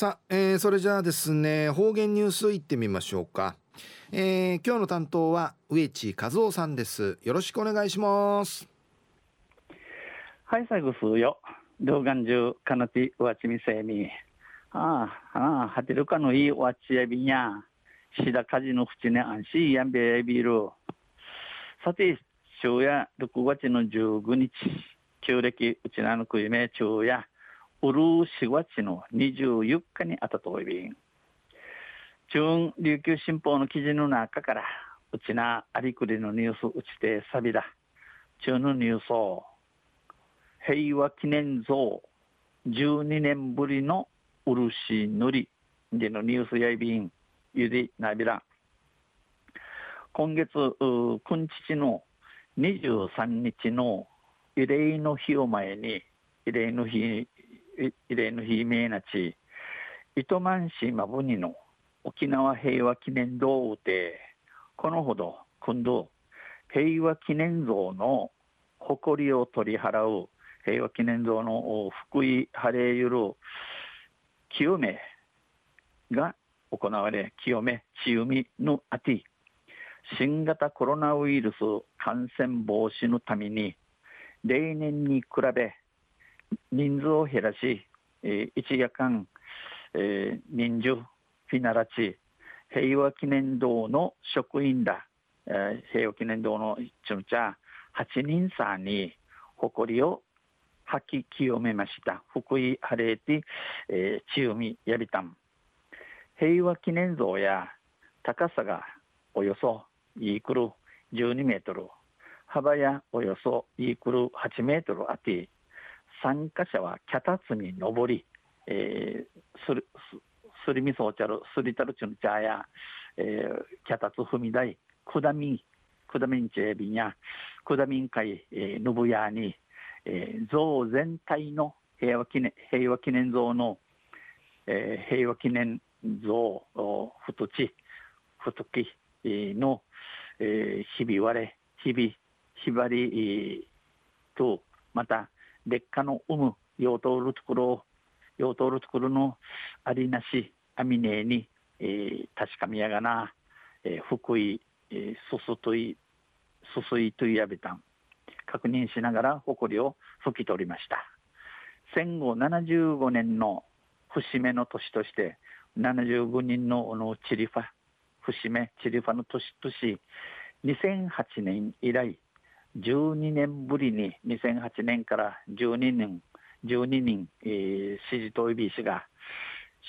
さあ、えー、それじゃあですね方言ニュースいってみましょうか、えー、今日の担当は植地和夫さんです。よろしくお願いします。はい最後数よ。動画中かなてわちみせみ。ああああはてるかのいいわちやびにゃ。しだかじのふちね安心やんべやびるさて昼夜6月の15日。旧暦うちなのくいめ昼夜。うる4月の24日にあたといびん。中琉球新報の記事の中から、うちなありくりのニュースうちてさびだ。中のニュースを、平和記念像12年ぶりの漆塗りでのニュースやいびん、ゆでなびら。今月、くんちちの23日の慰霊の日を前に、慰霊の日慰霊の日名なち糸満市まぶにの沖縄平和記念堂でこのほど今度平和記念像の誇りを取り払う平和記念像の福井晴れゆる清めが行われ清めちゆみのあて新型コロナウイルス感染防止のために例年に比べ人数を減らし、えー、一夜間、えー、人数フィナラチ平和記念堂の職員だ、えー、平和記念堂のちゅちゃ8人さんに誇りを吐き清めました。福井晴れて、えー、千海やびたん。平和記念像や高さがおよそイークル12メートル。幅やおよそイークル8メートルあって参加者は脚立に登り、えー、するすりみそうちゃるすりたるちゅんちゃや、えー、脚立踏み台くだみくだみんちえびんやくだみん会、えー、のぶやに、えー、像全体の平和記念平和記念像の、えー、平和記念像ふとちふときの、えー、ひび割れひびひばりとまた劣化の有無用途るところ用途るところのありなしあみねえに、えー、確かみやがな、えー、福井、えー、すすといすすいといやべたん確認しながら誇りを拭き取りました。戦後75年の節目の年として75人ののチリファ節目チリファの年とし2008年以来12年ぶりに2008年から12年12人、えー、指示といびしが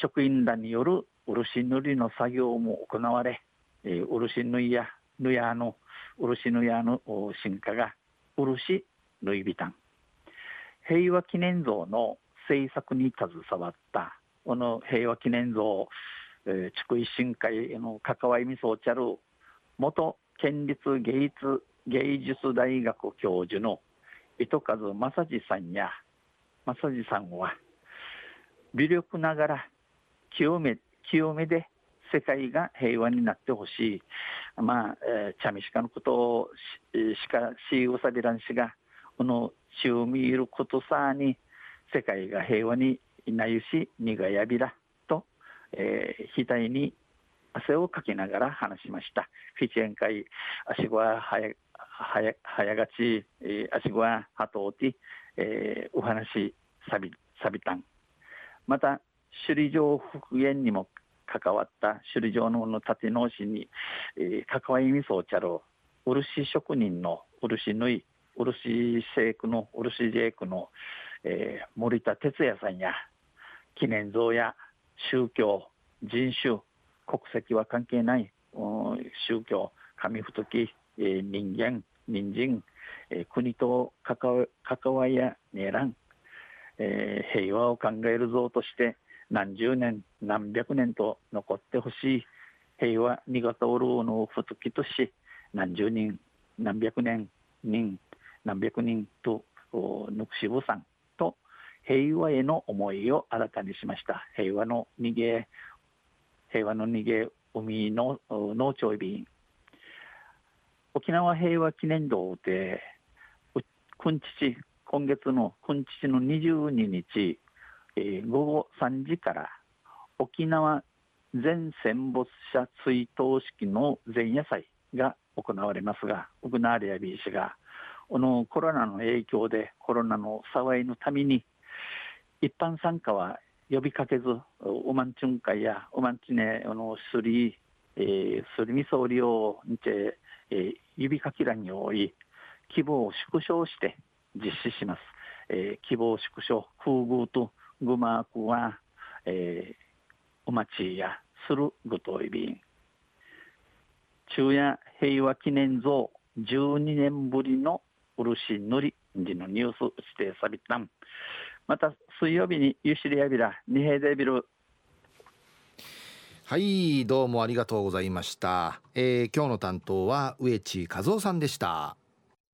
職員らによる漆塗りの作業も行われ、えー、漆縫いやぬやの漆ぬやの進化が漆縫いびたん。平和記念像の制作に携わったこの平和記念像、えー、地区維新会の関わりみそうちゃる元県立芸術芸術大学教授の糸数正治さんや正治さんは微力ながら清め清めで世界が平和になってほしい。まあ、えー、チャミシカのことをしかしうさびらんしがこの血を見ることさに世界が平和になゆしにがやびらと、えー、額に汗をかきながら話しました。フィチェン会、足ごは早早早がち、えー、足ごははとおて、えー、お話さび、さびたん。また、首里城復元にも関わった首里城の立て直しに、えー、関わりみそうちゃろう、漆職人の漆縫い、漆製区の漆税区の、えー、森田哲也さんや、記念像や宗教、人種、国籍は関係ない宗教、神太き、え、人間、人参、え、国と関わりやねらん、え、平和を考える像として何十年、何百年と残ってほしい平和にがたおるのふときとし何十人、何百年、人、何百人とぬくしぶさんと平和への思いを新たにしました。平和の逃げ、平和の逃げ海の農庁便。沖縄平和記念堂で今日今月の今日の22日、えー、午後3時から沖縄全戦没者追悼式の前夜祭が行われますが、ウグナーレアビー氏が、このコロナの影響でコロナの騒いのために一般参加は呼びかけず、ウマンチュン会やウマンチネのすり、えー、すりみそりをにて、えー、指かきらに多い規模を縮小して実施します。えー、希望縮小、空軍とグマークは、えー、お待ちやするごといびん。昼夜平和記念像12年ぶりの漆塗り時のニュース指定サビタン。また水曜日にユシリアビラ二平デビル。はいどうもありがとうございました、えー、今日の担当は植地和夫さんでした。